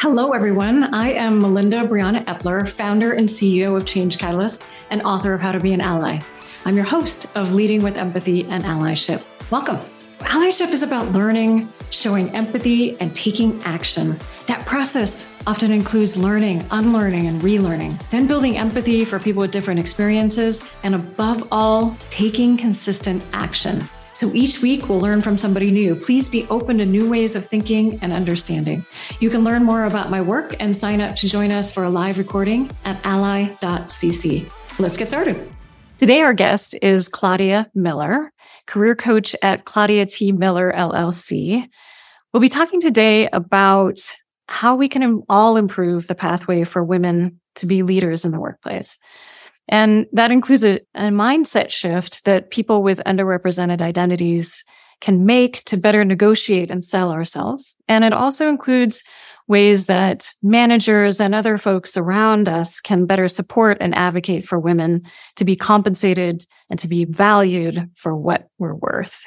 Hello, everyone. I am Melinda Briana Epler, founder and CEO of Change Catalyst and author of How to Be an Ally. I'm your host of Leading with Empathy and Allyship. Welcome. Allyship is about learning, showing empathy, and taking action. That process often includes learning, unlearning, and relearning, then building empathy for people with different experiences, and above all, taking consistent action. So each week we'll learn from somebody new. Please be open to new ways of thinking and understanding. You can learn more about my work and sign up to join us for a live recording at ally.cc. Let's get started. Today, our guest is Claudia Miller, career coach at Claudia T. Miller LLC. We'll be talking today about how we can all improve the pathway for women to be leaders in the workplace. And that includes a, a mindset shift that people with underrepresented identities can make to better negotiate and sell ourselves. And it also includes ways that managers and other folks around us can better support and advocate for women to be compensated and to be valued for what we're worth.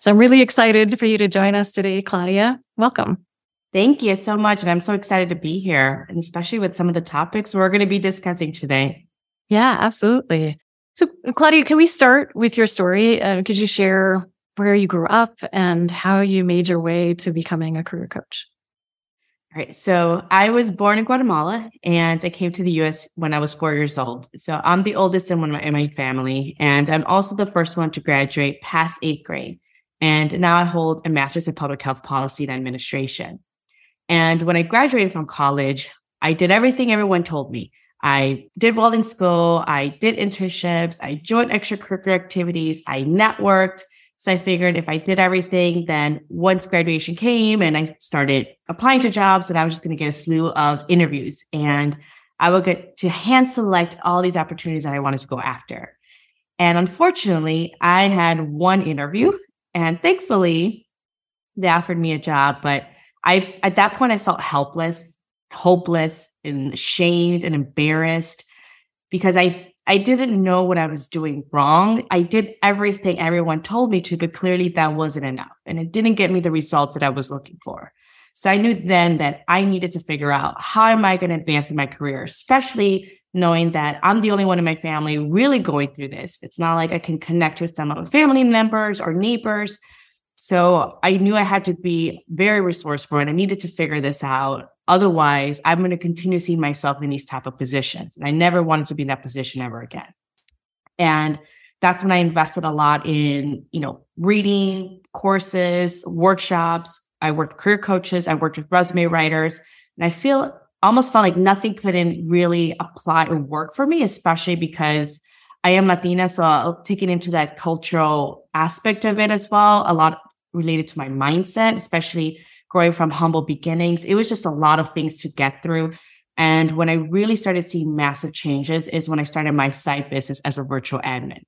So I'm really excited for you to join us today, Claudia. Welcome. Thank you so much. And I'm so excited to be here, and especially with some of the topics we're going to be discussing today. Yeah, absolutely. So, Claudia, can we start with your story? Uh, could you share where you grew up and how you made your way to becoming a career coach? All right. So I was born in Guatemala and I came to the US when I was four years old. So I'm the oldest in, my, in my family. And I'm also the first one to graduate past eighth grade. And now I hold a master's in public health policy and administration. And when I graduated from college, I did everything everyone told me. I did well in school. I did internships. I joined extracurricular activities. I networked. So I figured if I did everything, then once graduation came and I started applying to jobs, then I was just going to get a slew of interviews and I would get to hand select all these opportunities that I wanted to go after. And unfortunately, I had one interview and thankfully they offered me a job, but I at that point I felt helpless, hopeless, and shamed and embarrassed because I I didn't know what I was doing wrong. I did everything everyone told me to, but clearly that wasn't enough. And it didn't get me the results that I was looking for. So I knew then that I needed to figure out how am I going to advance in my career, especially knowing that I'm the only one in my family really going through this. It's not like I can connect with some of my family members or neighbors. So I knew I had to be very resourceful and I needed to figure this out. Otherwise, I'm going to continue seeing myself in these type of positions. And I never wanted to be in that position ever again. And that's when I invested a lot in, you know, reading courses, workshops. I worked with career coaches. I worked with resume writers. And I feel almost felt like nothing couldn't really apply or work for me, especially because I am Latina. So I'll take it into that cultural aspect of it as well. A lot related to my mindset, especially growing from humble beginnings. It was just a lot of things to get through. And when I really started seeing massive changes is when I started my side business as a virtual admin.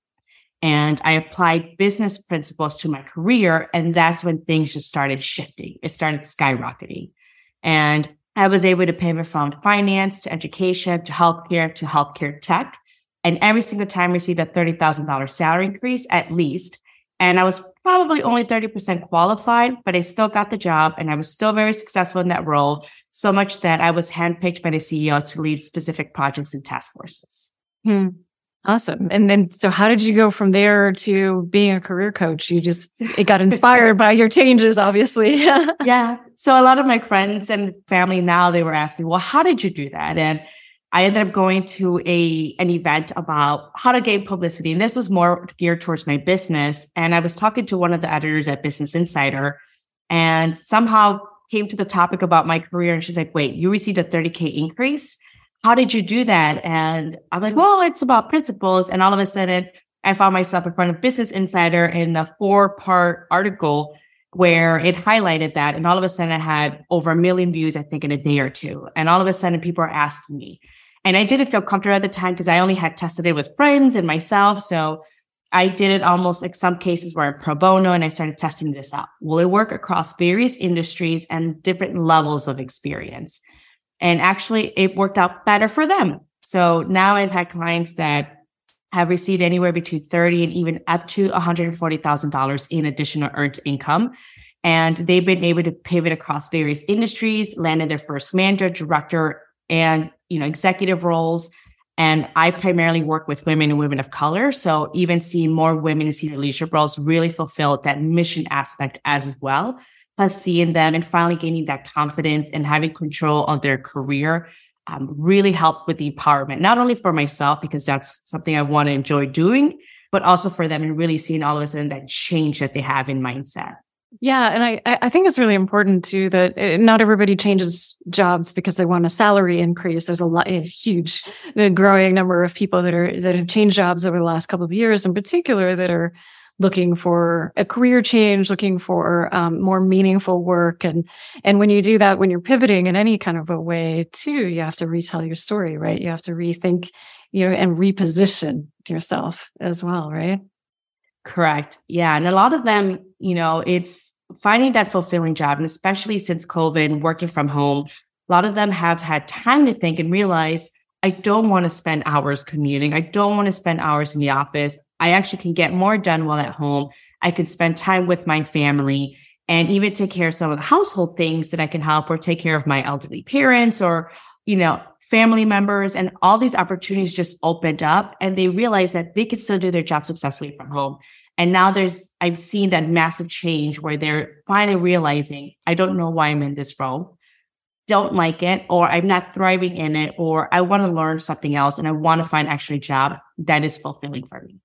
And I applied business principles to my career. And that's when things just started shifting. It started skyrocketing. And I was able to pivot from finance to education to healthcare to healthcare tech. And every single time I received a $30,000 salary increase at least. And I was probably only 30% qualified, but I still got the job and I was still very successful in that role. So much that I was handpicked by the CEO to lead specific projects and task forces. Hmm. Awesome. And then, so how did you go from there to being a career coach? You just, it got inspired by your changes, obviously. yeah. So a lot of my friends and family now, they were asking, well, how did you do that? And I ended up going to a an event about how to gain publicity. And this was more geared towards my business. And I was talking to one of the editors at Business Insider and somehow came to the topic about my career. And she's like, wait, you received a 30K increase? How did you do that? And I'm like, well, it's about principles. And all of a sudden, I found myself in front of Business Insider in a four part article where it highlighted that. And all of a sudden, I had over a million views, I think, in a day or two. And all of a sudden, people are asking me. And I didn't feel comfortable at the time because I only had tested it with friends and myself. So I did it almost like some cases where I'm pro bono and I started testing this out. Will it work across various industries and different levels of experience? And actually, it worked out better for them. So now I've had clients that have received anywhere between 30 and even up to $140,000 in additional earned income. And they've been able to pivot across various industries, landed their first manager, director, and you know, executive roles. And I primarily work with women and women of color. So even seeing more women in senior leadership roles really fulfilled that mission aspect as well. Plus seeing them and finally gaining that confidence and having control of their career um, really helped with the empowerment, not only for myself, because that's something I want to enjoy doing, but also for them and really seeing all of a sudden that change that they have in mindset. Yeah, and I I think it's really important too that eh, not everybody changes jobs because they want a salary increase. There's a lot, a huge, a growing number of people that are that have changed jobs over the last couple of years, in particular, that are looking for a career change, looking for um, more meaningful work, and and when you do that, when you're pivoting in any kind of a way, too, you have to retell your story, right? You have to rethink, you know, and reposition yourself as well, right? Correct. Yeah. And a lot of them, you know, it's finding that fulfilling job. And especially since COVID, working from home, a lot of them have had time to think and realize I don't want to spend hours commuting. I don't want to spend hours in the office. I actually can get more done while at home. I can spend time with my family and even take care of some of the household things that I can help or take care of my elderly parents or you know, family members and all these opportunities just opened up and they realized that they could still do their job successfully from home. And now there's, I've seen that massive change where they're finally realizing, I don't know why I'm in this role, don't like it, or I'm not thriving in it, or I want to learn something else and I want to find actually a job that is fulfilling for me.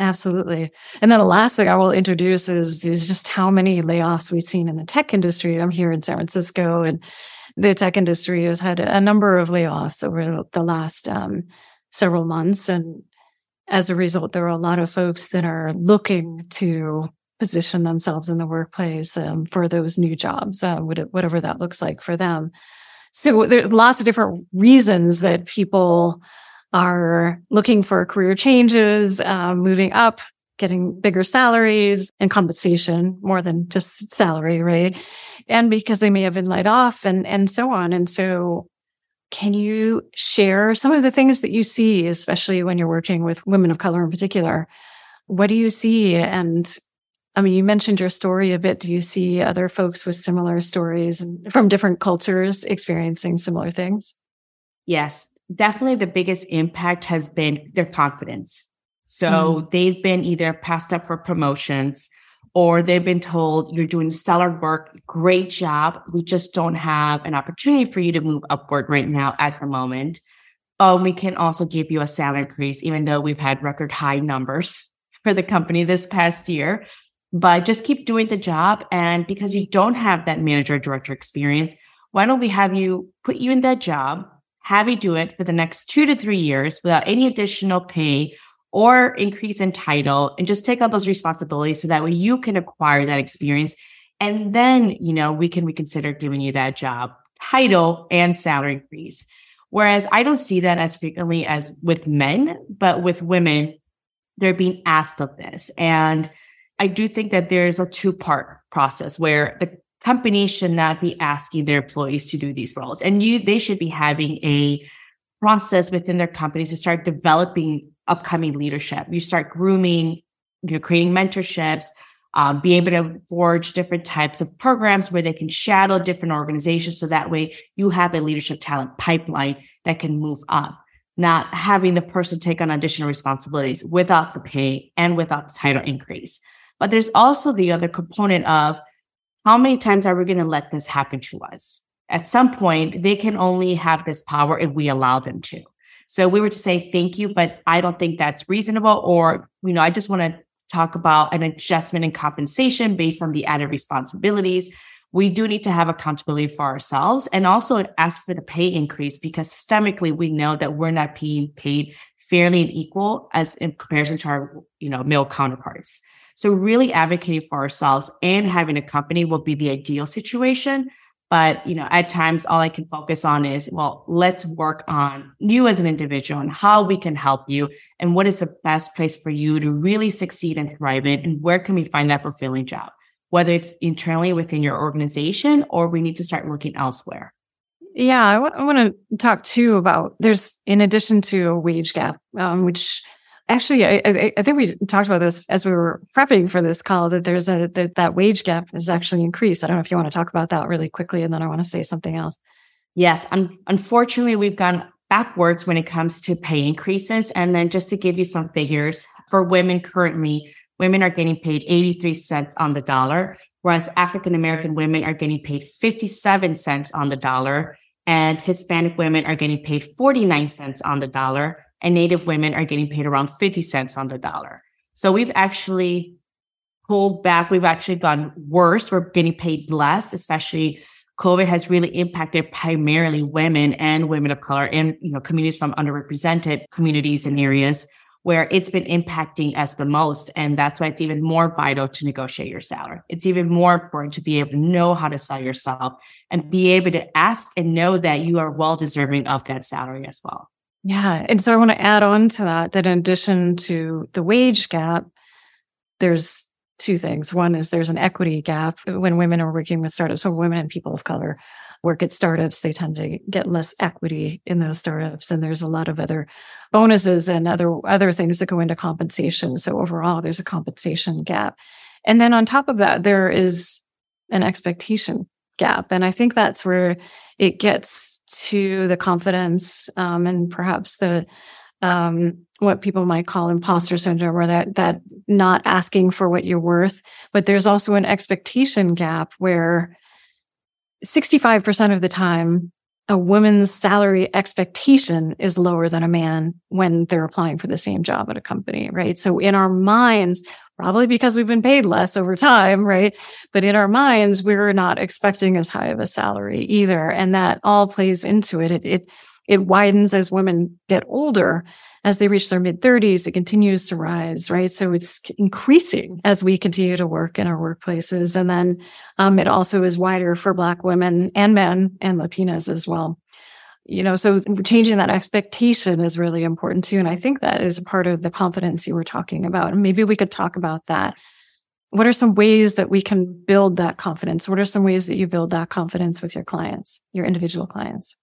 Absolutely. And then the last thing I will introduce is, is just how many layoffs we've seen in the tech industry. I'm here in San Francisco and the tech industry has had a number of layoffs over the last um, several months. And as a result, there are a lot of folks that are looking to position themselves in the workplace um, for those new jobs, uh, whatever that looks like for them. So there are lots of different reasons that people are looking for career changes, uh, moving up, getting bigger salaries and compensation more than just salary, right? And because they may have been laid off and, and so on. And so can you share some of the things that you see, especially when you're working with women of color in particular? What do you see? And I mean, you mentioned your story a bit. Do you see other folks with similar stories from different cultures experiencing similar things? Yes, definitely the biggest impact has been their confidence. So mm. they've been either passed up for promotions or they've been told you're doing stellar work, great job. We just don't have an opportunity for you to move upward right now at the moment. Oh, we can also give you a salary increase, even though we've had record high numbers for the company this past year. But just keep doing the job. And because you don't have that manager director experience, why don't we have you put you in that job, have you do it for the next two to three years without any additional pay or increase in title and just take on those responsibilities so that way you can acquire that experience. And then, you know, we can reconsider giving you that job title and salary increase. Whereas I don't see that as frequently as with men, but with women, they're being asked of this. And I do think that there's a two part process where the company should not be asking their employees to do these roles and you, they should be having a process within their companies to start developing upcoming leadership. You start grooming, you know, creating mentorships, um, be able to forge different types of programs where they can shadow different organizations. So that way you have a leadership talent pipeline that can move up, not having the person take on additional responsibilities without the pay and without the title increase. But there's also the other component of how many times are we going to let this happen to us? At some point, they can only have this power if we allow them to. So we were to say thank you, but I don't think that's reasonable. Or, you know, I just want to talk about an adjustment in compensation based on the added responsibilities. We do need to have accountability for ourselves and also ask for the pay increase because systemically we know that we're not being paid fairly and equal as in comparison to our, you know, male counterparts. So really advocating for ourselves and having a company will be the ideal situation. But, you know, at times all I can focus on is, well, let's work on you as an individual and how we can help you and what is the best place for you to really succeed and thrive in and where can we find that fulfilling job, whether it's internally within your organization or we need to start looking elsewhere. Yeah, I want, want to talk too about there's, in addition to a wage gap, um, which Actually, I, I, think we talked about this as we were prepping for this call that there's a that, that wage gap has actually increased. I don't know if you want to talk about that really quickly, and then I want to say something else. Yes, un- unfortunately, we've gone backwards when it comes to pay increases. And then just to give you some figures for women currently, women are getting paid 83 cents on the dollar, whereas African American women are getting paid 57 cents on the dollar, and Hispanic women are getting paid 49 cents on the dollar and Native women are getting paid around 50 cents on the dollar. So we've actually pulled back. We've actually gone worse. We're getting paid less, especially COVID has really impacted primarily women and women of color and, you know, communities from underrepresented communities and areas where it's been impacting us the most. And that's why it's even more vital to negotiate your salary. It's even more important to be able to know how to sell yourself and be able to ask and know that you are well deserving of that salary as well. Yeah. And so I want to add on to that, that in addition to the wage gap, there's two things. One is there's an equity gap uh, when women are working with startups. So women and people of color work at startups, they tend to get less equity in those startups. And there's a lot of other bonuses and other, other things that go into compensation. So overall, there's a compensation gap. And then on top of that, there is an expectation gap. And I think that's where it gets to the confidence um, and perhaps the um, what people might call imposter syndrome or that that not asking for what you're worth but there's also an expectation gap where 65% of the time a woman's salary expectation is lower than a man when they're applying for the same job at a company right so in our minds probably because we've been paid less over time, right? But in our minds, we're not expecting as high of a salary either. And that all plays into it. It, it, it widens as women get older. As they reach their mid 30s, it continues to rise, right? So it's increasing as we continue to work in our workplaces. And then um, it also is wider for Black women and men and Latinas as well you know so changing that expectation is really important too and i think that is a part of the confidence you were talking about and maybe we could talk about that. What are some ways that we can build that confidence? What are some ways that you build that confidence with your clients your individual clients?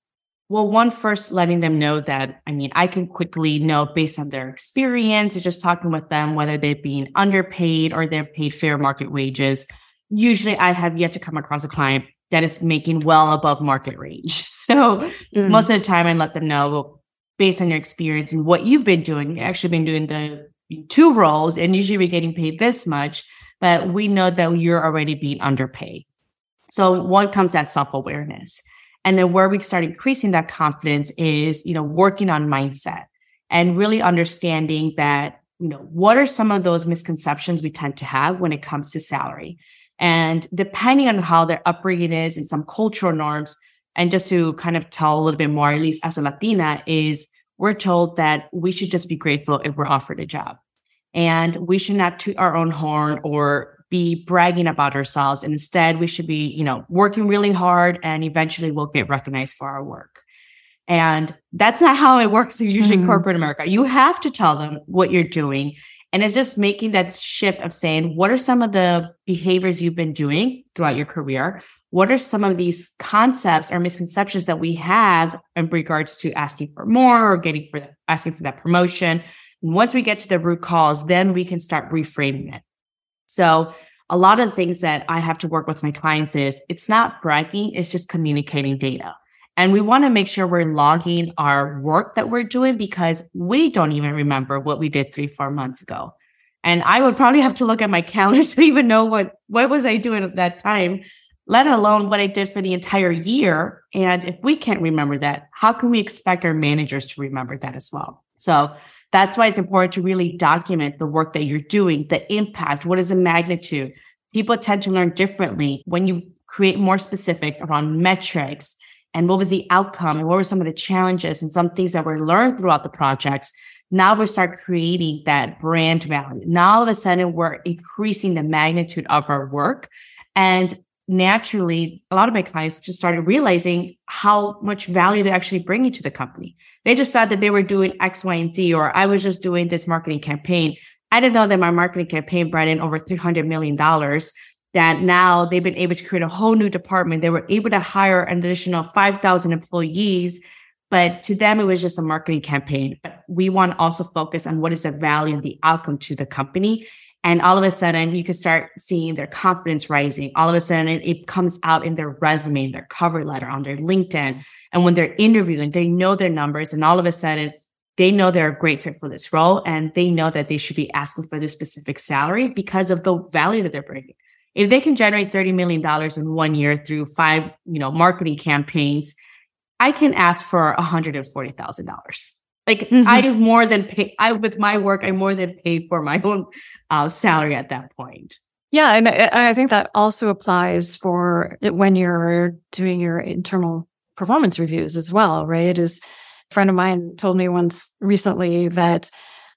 Well one first letting them know that i mean i can quickly know based on their experience just talking with them whether they're being underpaid or they're paid fair market wages. Usually i have yet to come across a client that is making well above market range. So mm. most of the time I let them know, well, based on your experience and what you've been doing, you've actually been doing the two roles and usually we're getting paid this much, but we know that you're already being underpaid. So one comes that self-awareness. And then where we start increasing that confidence is, you know, working on mindset and really understanding that, you know, what are some of those misconceptions we tend to have when it comes to salary? And depending on how their upbringing is and some cultural norms, and just to kind of tell a little bit more, at least as a Latina, is we're told that we should just be grateful if we're offered a job. And we should not toot our own horn or be bragging about ourselves. And instead, we should be, you know, working really hard and eventually we'll get recognized for our work. And that's not how it works in usually mm-hmm. corporate America. You have to tell them what you're doing and it's just making that shift of saying, what are some of the behaviors you've been doing throughout your career? What are some of these concepts or misconceptions that we have in regards to asking for more or getting for that, asking for that promotion? And once we get to the root cause, then we can start reframing it. So a lot of the things that I have to work with my clients is it's not bragging, it's just communicating data. And we want to make sure we're logging our work that we're doing because we don't even remember what we did three, four months ago. And I would probably have to look at my calendar to even know what, what was I doing at that time, let alone what I did for the entire year. And if we can't remember that, how can we expect our managers to remember that as well? So that's why it's important to really document the work that you're doing, the impact, what is the magnitude. People tend to learn differently when you create more specifics around metrics and what was the outcome and what were some of the challenges and some things that were learned throughout the projects. Now we start creating that brand value. Now all of a sudden we're increasing the magnitude of our work. And naturally, a lot of my clients just started realizing how much value they're actually bringing to the company. They just thought that they were doing X, Y, and Z, or I was just doing this marketing campaign. I didn't know that my marketing campaign brought in over $300 million that now they've been able to create a whole new department. They were able to hire an additional 5,000 employees But to them, it was just a marketing campaign. But we want to also focus on what is the value and the outcome to the company. And all of a sudden, you can start seeing their confidence rising. All of a sudden, it comes out in their resume, their cover letter, on their LinkedIn. And when they're interviewing, they know their numbers. And all of a sudden, they know they're a great fit for this role and they know that they should be asking for this specific salary because of the value that they're bringing. If they can generate $30 million in one year through five, you know, marketing campaigns, I can ask for $140,000. Like mm-hmm. I do more than pay. I with my work, I more than pay for my own uh, salary at that point. Yeah, and I, I think that also applies for when you're doing your internal performance reviews as well, right? Is a friend of mine told me once recently that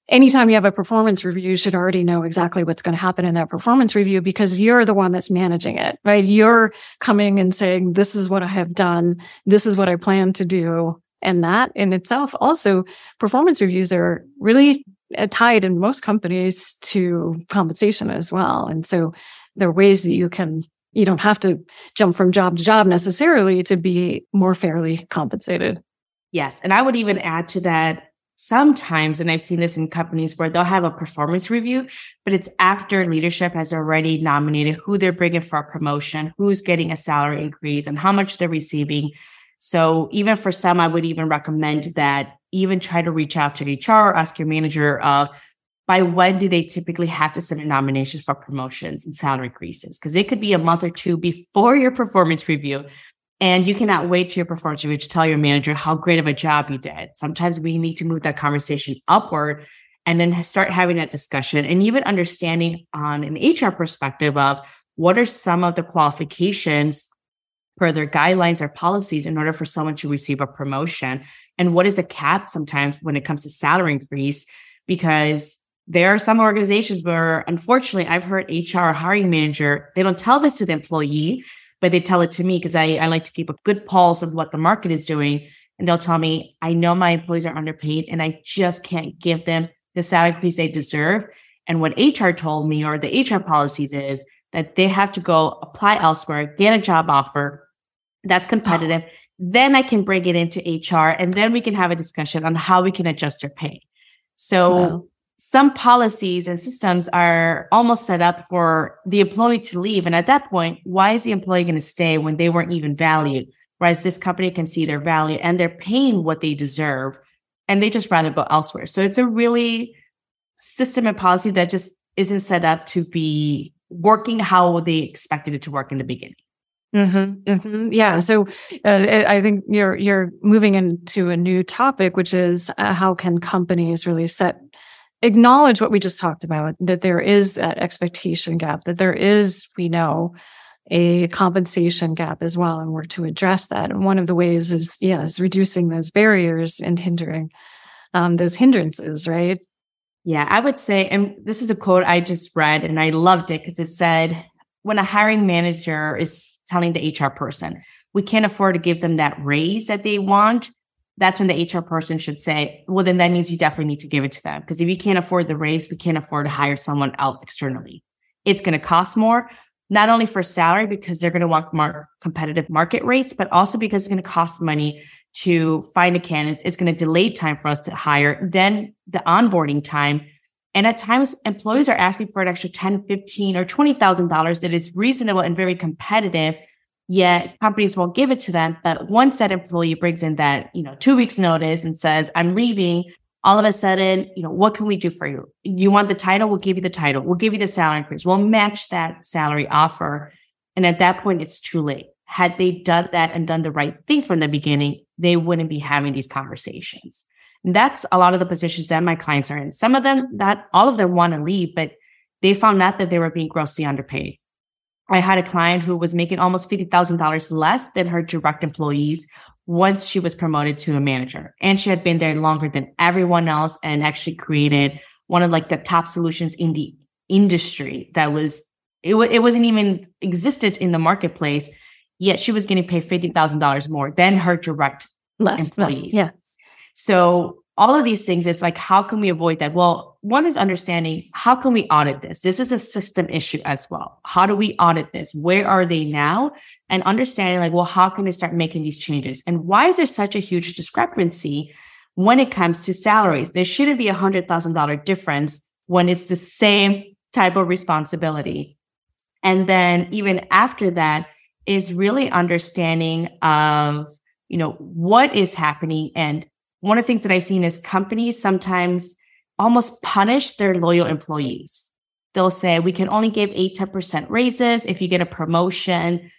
anytime you have a performance review, you should already know exactly what's going to happen in that performance review because you're the one that's managing it, right? You're coming and saying, this is what I have done. This is what I plan to do. And that in itself also performance reviews are really uh, tied in most companies to compensation as well. And so there are ways that you can, you don't have to jump from job to job necessarily to be more fairly compensated. Yes. And I would even add to that sometimes, and I've seen this in companies where they'll have a performance review, but it's after leadership has already nominated who they're bringing for a promotion, who's getting a salary increase, and how much they're receiving. So even for some, I would even recommend that even try to reach out to HR or ask your manager of by when do they typically have to submit nominations for promotions and salary increases? Because it could be a month or two before your performance review. And you cannot wait to your performance review to tell your manager how great of a job you did. Sometimes we need to move that conversation upward and then start having that discussion and even understanding on an HR perspective of what are some of the qualifications further guidelines or policies in order for someone to receive a promotion? And what is a cap sometimes when it comes to salary increase? Because there are some organizations where, unfortunately, I've heard HR hiring manager, they don't tell this to the employee, but they tell it to me because I, I like to keep a good pulse of what the market is doing. And they'll tell me, I know my employees are underpaid and I just can't give them the salary increase they deserve. And what HR told me or the HR policies is that they have to go apply elsewhere, get a job offer that's competitive. Oh. Then I can bring it into HR and then we can have a discussion on how we can adjust their pay. So wow. some policies and systems are almost set up for the employee to leave. And at that point, why is the employee going to stay when they weren't even valued? Whereas this company can see their value and they're paying what they deserve and they just rather go elsewhere. So it's a really system and policy that just isn't set up to be working how they expected it to work in the beginning. Mm-hmm, mm-hmm. Yeah. So uh, I think you're you're moving into a new topic, which is uh, how can companies really set acknowledge what we just talked about that there is that expectation gap, that there is we know a compensation gap as well, and work to address that. And one of the ways is yes, reducing those barriers and hindering um, those hindrances, right? Yeah, I would say, and this is a quote I just read and I loved it because it said, when a hiring manager is telling the HR person, we can't afford to give them that raise that they want. That's when the HR person should say, well, then that means you definitely need to give it to them. Because if you can't afford the raise, we can't afford to hire someone out externally. It's going to cost more, not only for salary, because they're going to want more competitive market rates, but also because it's going to cost money to find a candidate. It's going to delay time for us to hire. Then the onboarding time. And at times employees are asking for an extra 10, 15 or $20,000 that is reasonable and very competitive. Yet companies won't give it to them. But once that employee brings in that, you know, two weeks notice and says, I'm leaving, all of a sudden, you know, what can we do for you? You want the title? We'll give you the title. We'll give you the salary increase. We'll match that salary offer. And at that point, it's too late. Had they done that and done the right thing from the beginning, they wouldn't be having these conversations. That's a lot of the positions that my clients are in. Some of them that all of them want to leave, but they found out that they were being grossly underpaid. I had a client who was making almost $50,000 less than her direct employees once she was promoted to a manager. And she had been there longer than everyone else and actually created one of like the top solutions in the industry that was, it, w- it wasn't even existed in the marketplace. Yet she was getting paid $50,000 more than her direct less, employees. Less, yeah. So all of these things, it's like, how can we avoid that? Well, one is understanding how can we audit this? This is a system issue as well. How do we audit this? Where are they now? And understanding like, well, how can we start making these changes? And why is there such a huge discrepancy when it comes to salaries? There shouldn't be a hundred thousand dollar difference when it's the same type of responsibility. And then even after that is really understanding of, you know, what is happening. And one of the things that I've seen is companies sometimes almost punish their loyal employees. They'll say, we can only give 8 10% raises if you get a promotion.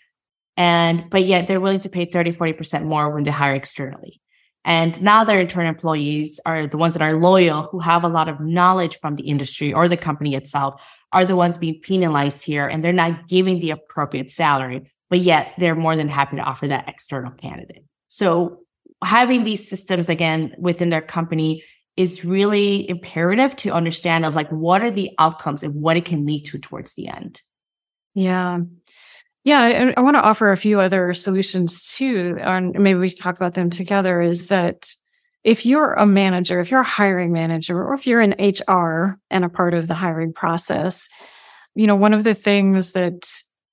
And, but yet they're willing to pay 30, 40% more when they hire externally. And now their internal employees are the ones that are loyal, who have a lot of knowledge from the industry or the company itself, are the ones being penalized here. And they're not giving the appropriate salary, but yet they're more than happy to offer that external candidate. So having these systems again within their company is really imperative to understand of like what are the outcomes and what it can lead to towards the end. Yeah. Yeah, I, I want to offer a few other solutions too, and maybe we talk about them together. Is that if you're a manager, if you're a hiring manager, or if you're in HR and a part of the hiring process, you know, one of the things that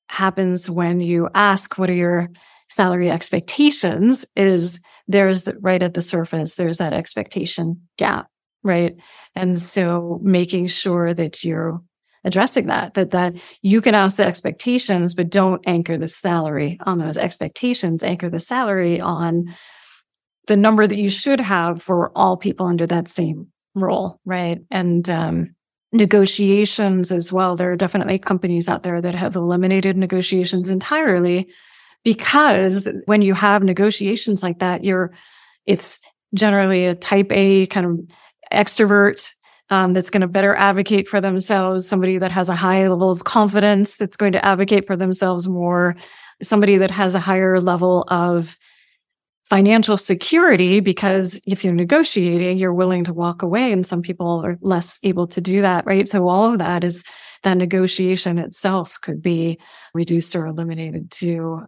happens when you ask, what are your salary expectations is there's right at the surface, there's that expectation gap, right? And so making sure that you're addressing that, that, that you can ask the expectations, but don't anchor the salary on those expectations, anchor the salary on the number that you should have for all people under that same role. Right. And, um, negotiations as well. There are definitely companies out there that have eliminated negotiations entirely because when you have negotiations like that, you're, it's generally a type A kind of extrovert um, that's going to better advocate for themselves, somebody that has a high level of confidence that's going to advocate for themselves more, somebody that has a higher level of financial security because if you're negotiating, you're willing to walk away and some people are less able to do that, right? So all of that is that negotiation itself could be reduced or eliminated too.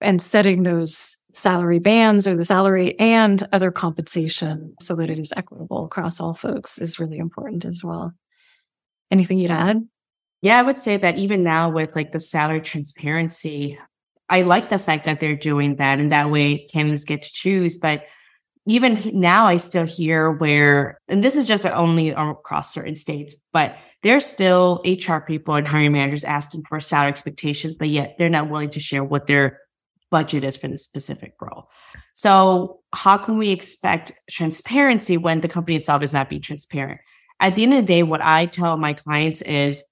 And setting those salary bands or the salary and other compensation so that it is equitable across all folks is really important as well. Anything you'd add? Yeah, I would say that even now with like the salary transparency, I like the fact that they're doing that and that way candidates get to choose. But even now, I still hear where, and this is just only across certain states, but there's still HR people and hiring managers asking for salary expectations, but yet they're not willing to share what their budget is for the specific role. So how can we expect transparency when the company itself is not being transparent? At the end of the day, what I tell my clients is,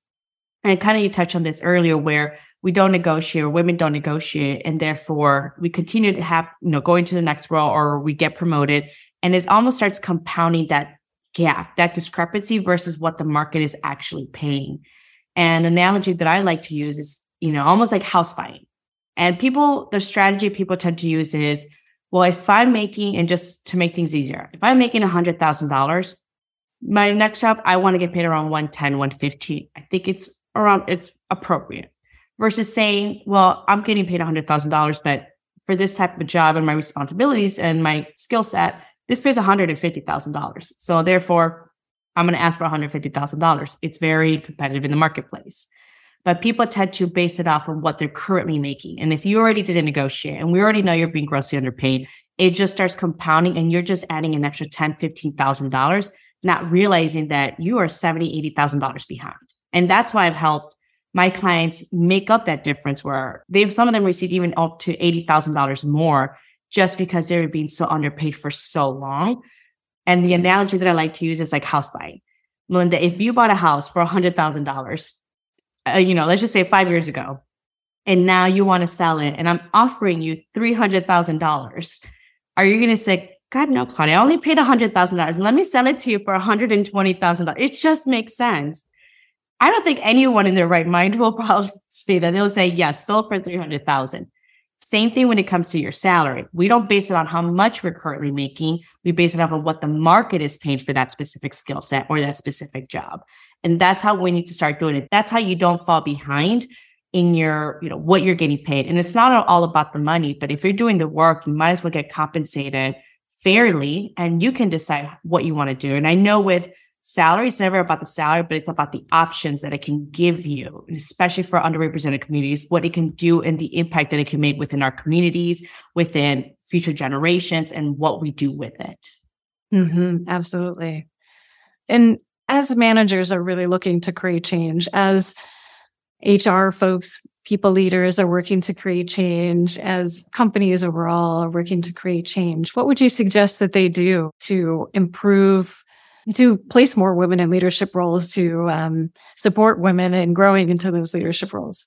and kind of you touched on this earlier, where we don't negotiate or women don't negotiate, and therefore we continue to have, you know, going to the next role or we get promoted, and it almost starts compounding that gap, that discrepancy versus what the market is actually paying. And analogy that I like to use is, you know, almost like house buying and people, the strategy people tend to use is, well, if I'm making, and just to make things easier, if I'm making $100,000, my next job, I want to get paid around 110, 115. I think it's around, it's appropriate versus saying, well, I'm getting paid $100,000, but for this type of job and my responsibilities and my skill set, this pays $150,000. So therefore, I'm going to ask for $150,000. It's very competitive in the marketplace but people tend to base it off of what they're currently making. And if you already didn't negotiate and we already know you're being grossly underpaid, it just starts compounding and you're just adding an extra ten, fifteen thousand dollars, not realizing that you are seventy, eighty thousand dollars behind. And that's why I've helped my clients make up that difference where they've some of them received even up to eighty thousand dollars more just because they were being so underpaid for so long. And the analogy that I like to use is like house buying. Melinda, if you bought a house for a hundred thousand dollars uh, you know, let's just say five years ago, and now you want to sell it, and I'm offering you $300,000, are you going to say, God, no, Connie, I only paid $100,000. Let me sell it to you for $120,000. It just makes sense. I don't think anyone in their right mind will probably say that. They'll say, yes, sold for 300,000. Same thing when it comes to your salary. We don't base it on how much we're currently making. We base it off of what the market is paying for that specific skill set or that specific job. And that's how we need to start doing it. That's how you don't fall behind in your, you know, what you're getting paid. And it's not all about the money, but if you're doing the work, you might as well get compensated fairly and you can decide what you want to do. And I know with salary is never about the salary, but it's about the options that it can give you, especially for underrepresented communities, what it can do and the impact that it can make within our communities, within future generations, and what we do with it. Mm-hmm, absolutely. And as managers are really looking to create change, as HR folks, people leaders are working to create change, as companies overall are working to create change, what would you suggest that they do to improve to place more women in leadership roles to um, support women in growing into those leadership roles?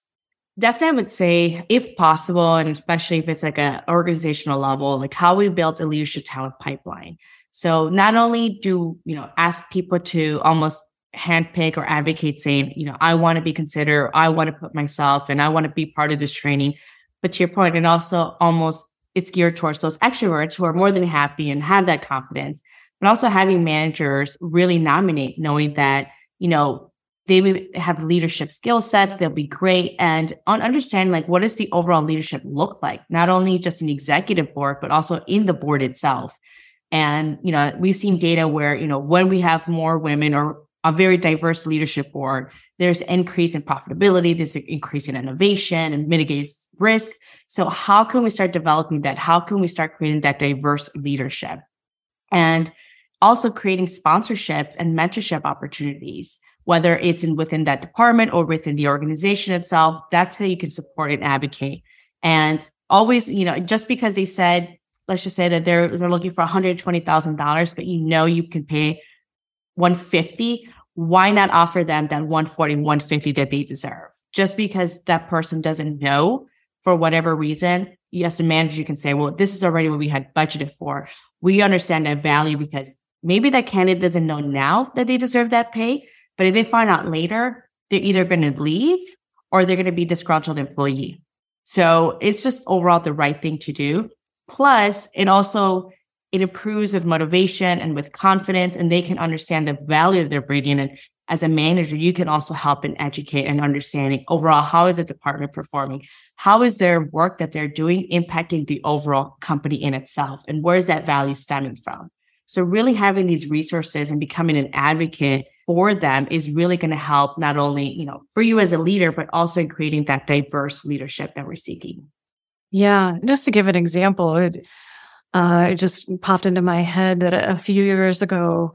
Definitely, I would say, if possible, and especially if it's like an organizational level, like how we build a leadership talent pipeline. So not only do you know ask people to almost handpick or advocate, saying, you know, I want to be considered, I want to put myself, and I want to be part of this training. But to your point, and also almost it's geared towards those extroverts who are more than happy and have that confidence but also having managers really nominate, knowing that, you know, they have leadership skill sets, they'll be great. And on understanding like what does the overall leadership look like, not only just in the executive board, but also in the board itself. And, you know, we've seen data where, you know, when we have more women or a very diverse leadership board, there's increase in profitability, there's an increase in innovation and mitigates risk. So how can we start developing that? How can we start creating that diverse leadership? And also creating sponsorships and mentorship opportunities, whether it's in within that department or within the organization itself. That's how you can support and advocate. And always, you know, just because they said, let's just say that they're they're looking for $120,000, but you know you can pay 150, why not offer them that 140, 150 that they deserve? Just because that person doesn't know for whatever reason, yes, a manager, you can say, well, this is already what we had budgeted for. We understand that value because maybe that candidate doesn't know now that they deserve that pay, but if they find out later, they're either going to leave or they're going to be disgruntled employee. So it's just overall the right thing to do. Plus, it also it improves with motivation and with confidence, and they can understand the value that they're bringing. And as a manager, you can also help and educate and understanding overall how is the department performing, how is their work that they're doing impacting the overall company in itself, and where is that value stemming from. So really having these resources and becoming an advocate for them is really going to help not only, you know, for you as a leader, but also in creating that diverse leadership that we're seeking. Yeah. Just to give an example, it, uh, it just popped into my head that a few years ago,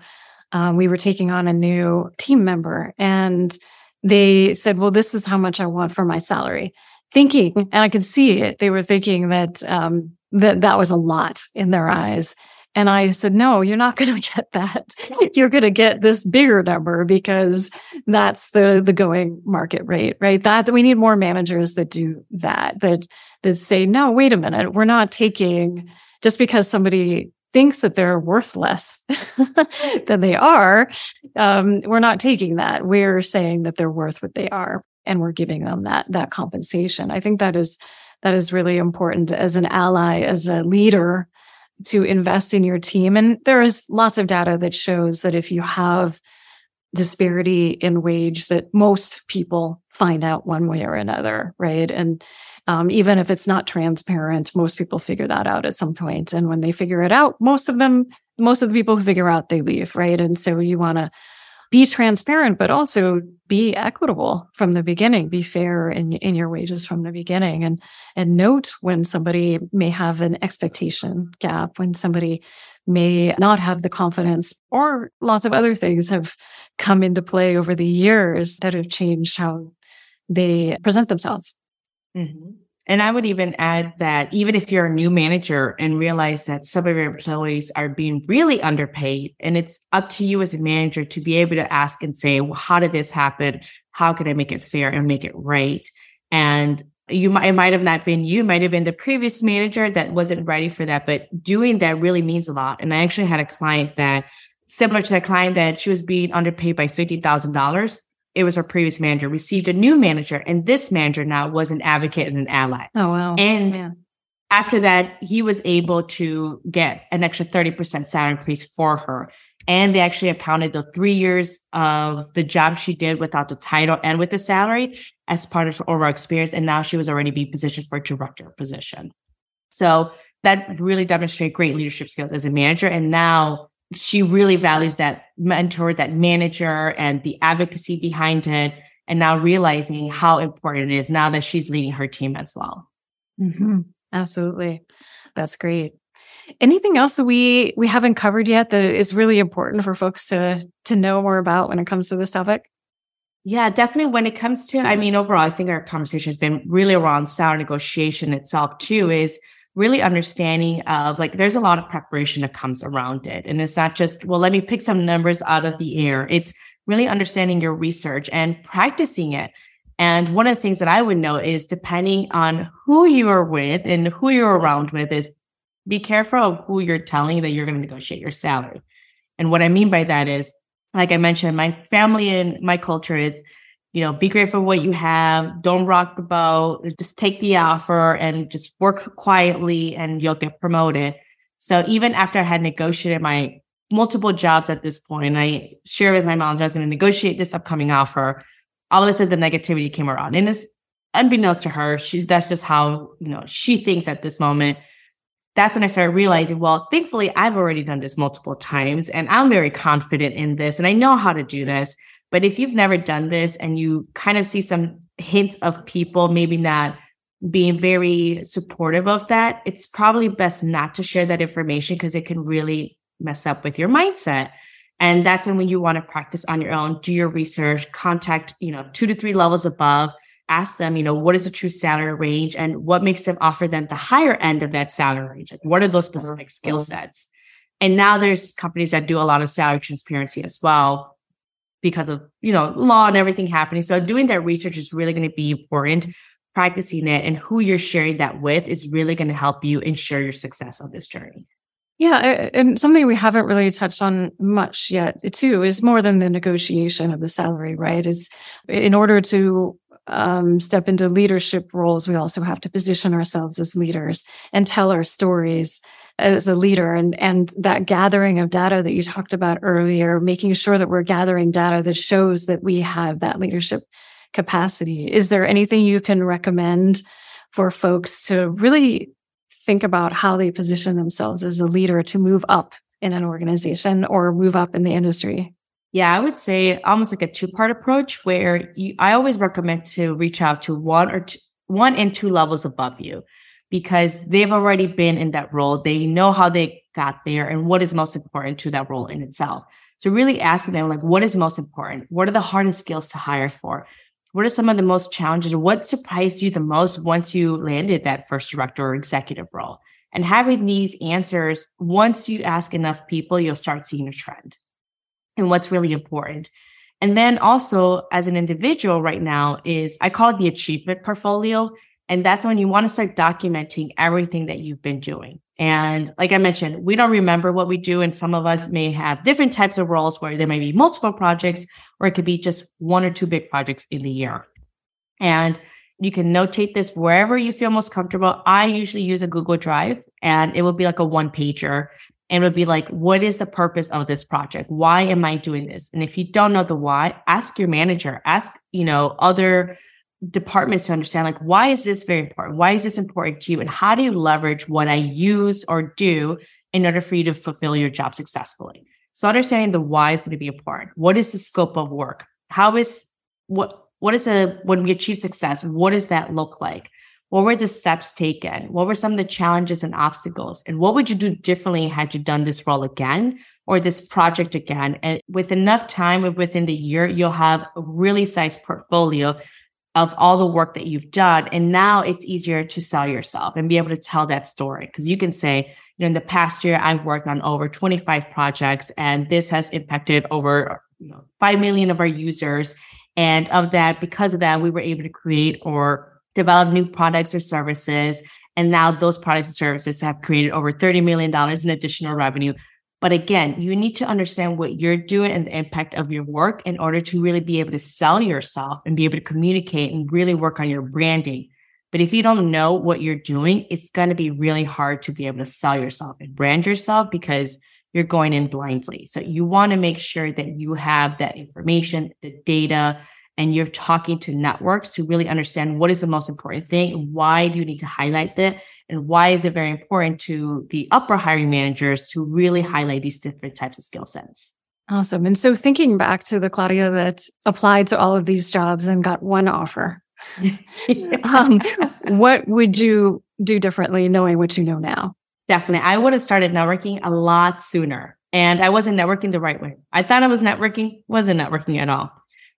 um, we were taking on a new team member and they said, well, this is how much I want for my salary. Thinking, and I could see it, they were thinking that, um, that that was a lot in their eyes. And I said, no, you're not going to get that. you're going to get this bigger number because that's the, the going market rate, right? That we need more managers that do that, that, that say, no, wait a minute. We're not taking just because somebody thinks that they're worth less than they are. Um, we're not taking that. We're saying that they're worth what they are and we're giving them that, that compensation. I think that is, that is really important as an ally, as a leader to invest in your team. And there is lots of data that shows that if you have disparity in wage that most people find out one way or another, right? And um, even if it's not transparent, most people figure that out at some point. And when they figure it out, most of them, most of the people who figure out, they leave, right? And so you want to be transparent, but also be equitable from the beginning, be fair in, in your wages from the beginning and, and note when somebody may have an expectation gap, when somebody may not have the confidence or lots of other things have come into play over the years that have changed how they present themselves. Mm-hmm. And I would even add that even if you're a new manager and realize that some of your employees are being really underpaid, and it's up to you as a manager to be able to ask and say, well, how did this happen? How can I make it fair and make it right? And you might, it might have not been you, might have been the previous manager that wasn't ready for that. But doing that really means a lot. And I actually had a client that similar to that client that she was being underpaid by $50,000 it was our previous manager, received a new manager, and this manager now was an advocate and an ally. Oh, wow. And yeah. after that, he was able to get an extra 30% salary increase for her. And they actually accounted the three years of the job she did without the title and with the salary as part of her overall experience. And now she was already being positioned for a director position. So that really demonstrated great leadership skills as a manager. And now she really values that mentor, that manager, and the advocacy behind it. And now realizing how important it is now that she's leading her team as well. Mm-hmm. Absolutely. That's great. Anything else that we we haven't covered yet that is really important for folks to to know more about when it comes to this topic? Yeah, definitely. When it comes to, I mean, overall, I think our conversation has been really around salary negotiation itself too. Is really understanding of like there's a lot of preparation that comes around it. And it's not just, well, let me pick some numbers out of the air. It's really understanding your research and practicing it. And one of the things that I would know is depending on who you are with and who you're around with is be careful of who you're telling that you're going to negotiate your salary. And what I mean by that is, like I mentioned, my family and my culture is you know, be grateful for what you have. Don't rock the boat. Just take the offer and just work quietly and you'll get promoted. So even after I had negotiated my multiple jobs at this point, I shared with my mom that I was going to negotiate this upcoming offer. All of a sudden the negativity came around. And it's unbeknownst to her, she that's just how, you know, she thinks at this moment. That's when I started realizing, well, thankfully I've already done this multiple times and I'm very confident in this and I know how to do this. But if you've never done this and you kind of see some hints of people maybe not being very supportive of that, it's probably best not to share that information because it can really mess up with your mindset. And that's when you want to practice on your own, do your research, contact, you know, two to three levels above, ask them, you know, what is the true salary range and what makes them offer them the higher end of that salary range? Like what are those specific skill uh-huh. sets? And now there's companies that do a lot of salary transparency as well because of, you know, law and everything happening. So doing that research is really going to be important. Practicing it and who you're sharing that with is really going to help you ensure your success on this journey. Yeah, and something we haven't really touched on much yet, too, is more than the negotiation of the salary, right? Is in order to um, step into leadership roles, we also have to position ourselves as leaders and tell our stories as a leader and and that gathering of data that you talked about earlier making sure that we're gathering data that shows that we have that leadership capacity. Is there anything you can recommend for folks to really think about how they position themselves as a leader to move up in an organization or move up in the industry? Yeah, I would say almost like a two part approach where you, I always recommend to reach out to one or two, one and two levels above you because they've already been in that role. They know how they got there and what is most important to that role in itself. So really asking them like, what is most important? What are the hardest skills to hire for? What are some of the most challenges? What surprised you the most once you landed that first director or executive role? And having these answers, once you ask enough people, you'll start seeing a trend and what's really important. And then also as an individual right now is I call it the achievement portfolio. And that's when you want to start documenting everything that you've been doing. And like I mentioned, we don't remember what we do. And some of us may have different types of roles where there may be multiple projects, or it could be just one or two big projects in the year. And you can notate this wherever you feel most comfortable. I usually use a Google Drive and it will be like a one pager and it would be like, what is the purpose of this project? Why am I doing this? And if you don't know the why, ask your manager, ask, you know, other departments to understand like why is this very important? Why is this important to you? And how do you leverage what i use or do in order for you to fulfill your job successfully? So understanding the why is going to be important. What is the scope of work? How is what what is a when we achieve success what does that look like? What were the steps taken? What were some of the challenges and obstacles? And what would you do differently had you done this role again or this project again? And with enough time within the year you'll have a really sized portfolio of all the work that you've done. And now it's easier to sell yourself and be able to tell that story. Cause you can say, you know, in the past year, I've worked on over 25 projects and this has impacted over you know, 5 million of our users. And of that, because of that, we were able to create or develop new products or services. And now those products and services have created over $30 million in additional revenue but again, you need to understand what you're doing and the impact of your work in order to really be able to sell yourself and be able to communicate and really work on your branding. But if you don't know what you're doing, it's going to be really hard to be able to sell yourself and brand yourself because you're going in blindly. So you want to make sure that you have that information, the data, and you're talking to networks to really understand what is the most important thing, why do you need to highlight that, and why is it very important to the upper hiring managers to really highlight these different types of skill sets. Awesome. And so thinking back to the Claudia that applied to all of these jobs and got one offer, um, what would you do differently knowing what you know now? Definitely. I would have started networking a lot sooner. And I wasn't networking the right way. I thought I was networking, wasn't networking at all.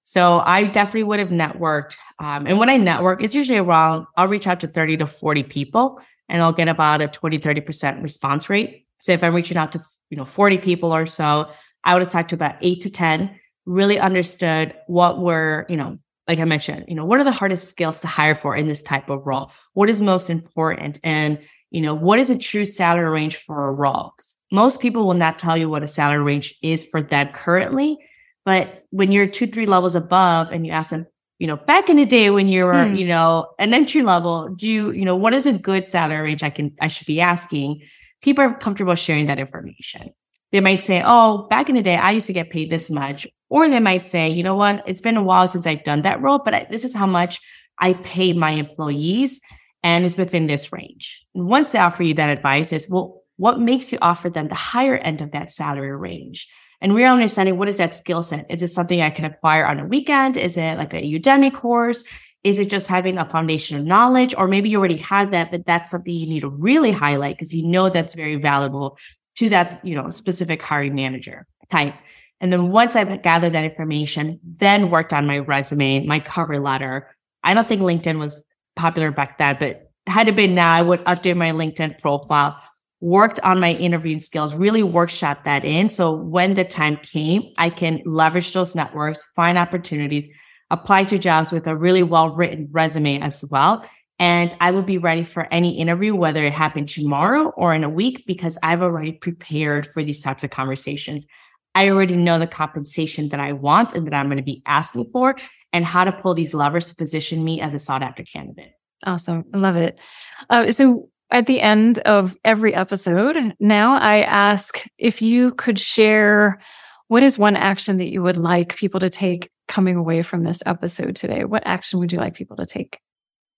So I definitely would have networked. Um, and when I network, it's usually around, I'll reach out to 30 to 40 people and I'll get about a 20, 30% response rate. So if I'm reaching out to, you know, 40 people or so, I would have talked to about eight to 10, really understood what were, you know, like I mentioned, you know, what are the hardest skills to hire for in this type of role? What is most important? And, you know, what is a true salary range for a role? Most people will not tell you what a salary range is for that currently. But when you're two, three levels above and you ask them, you know, back in the day when you were, hmm. you know, an entry level, do you, you know, what is a good salary range I can, I should be asking? People are comfortable sharing that information. They might say, oh, back in the day, I used to get paid this much. Or they might say, you know what, it's been a while since I've done that role, but I, this is how much I pay my employees and it's within this range. And once they offer you that advice is, well, what makes you offer them the higher end of that salary range? And we're understanding what is that skill set? Is it something I can acquire on a weekend? Is it like a Udemy course? Is it just having a foundation of knowledge? Or maybe you already have that, but that's something you need to really highlight because you know that's very valuable to that, you know, specific hiring manager type. And then once I've gathered that information, then worked on my resume, my cover letter. I don't think LinkedIn was popular back then, but had it been now, I would update my LinkedIn profile, worked on my interviewing skills, really workshop that in. So when the time came, I can leverage those networks, find opportunities, apply to jobs with a really well written resume as well. And I will be ready for any interview, whether it happened tomorrow or in a week, because I've already prepared for these types of conversations. I already know the compensation that I want and that I'm going to be asking for and how to pull these levers to position me as a sought after candidate. Awesome. I love it. Uh, so at the end of every episode, now I ask if you could share what is one action that you would like people to take coming away from this episode today? What action would you like people to take?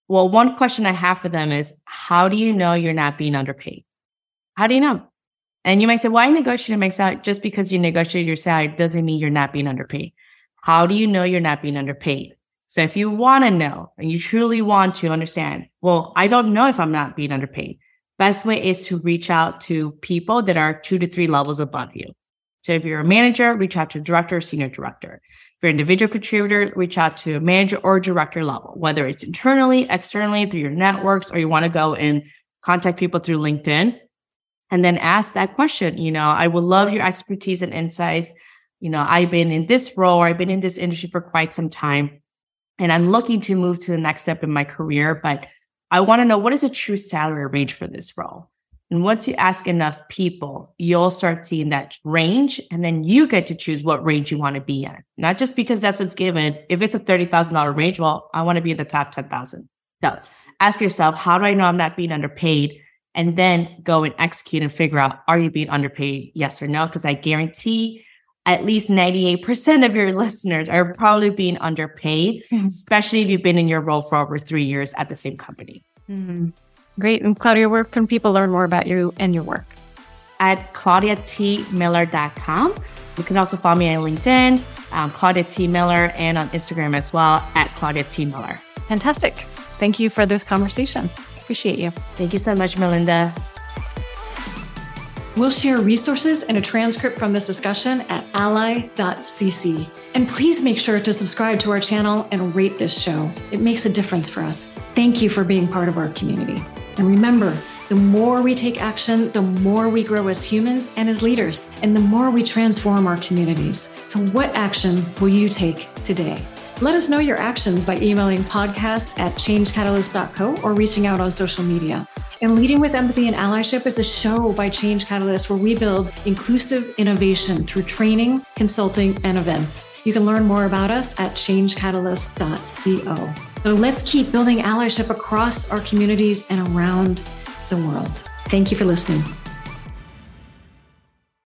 Well, one question I have for them is how do you know you're not being underpaid? How do you know? And you might say, why negotiate my salary? Just because you negotiate your salary doesn't mean you're not being underpaid. How do you know you're not being underpaid? So if you want to know and you truly want to understand, well, I don't know if I'm not being underpaid. Best way is to reach out to people that are two to three levels above you. So if you're a manager, reach out to director or senior director. If you're an individual contributor, reach out to manager or director level, whether it's internally, externally, through your networks, or you want to go and contact people through LinkedIn and then ask that question. You know, I would love your expertise and insights. You know, I've been in this role or I've been in this industry for quite some time and I'm looking to move to the next step in my career, but I want to know what is a true salary range for this role? And once you ask enough people, you'll start seeing that range. And then you get to choose what range you want to be in. Not just because that's what's given. If it's a $30,000 range, well, I want to be in the top 10,000. So ask yourself, how do I know I'm not being underpaid? And then go and execute and figure out, are you being underpaid? Yes or no? Because I guarantee at least 98% of your listeners are probably being underpaid, mm-hmm. especially if you've been in your role for over three years at the same company. Mm-hmm. Great. And Claudia, where can people learn more about you and your work? At claudiatmiller.com. You can also follow me on LinkedIn, um, Claudia T. Miller, and on Instagram as well at Claudia T. Miller. Fantastic. Thank you for this conversation. Appreciate you. Thank you so much, Melinda. We'll share resources and a transcript from this discussion at ally.cc. And please make sure to subscribe to our channel and rate this show. It makes a difference for us. Thank you for being part of our community. And remember, the more we take action, the more we grow as humans and as leaders, and the more we transform our communities. So, what action will you take today? Let us know your actions by emailing podcast at changecatalyst.co or reaching out on social media. And Leading with Empathy and Allyship is a show by Change Catalyst where we build inclusive innovation through training, consulting, and events. You can learn more about us at changecatalyst.co. So let's keep building allyship across our communities and around the world. Thank you for listening.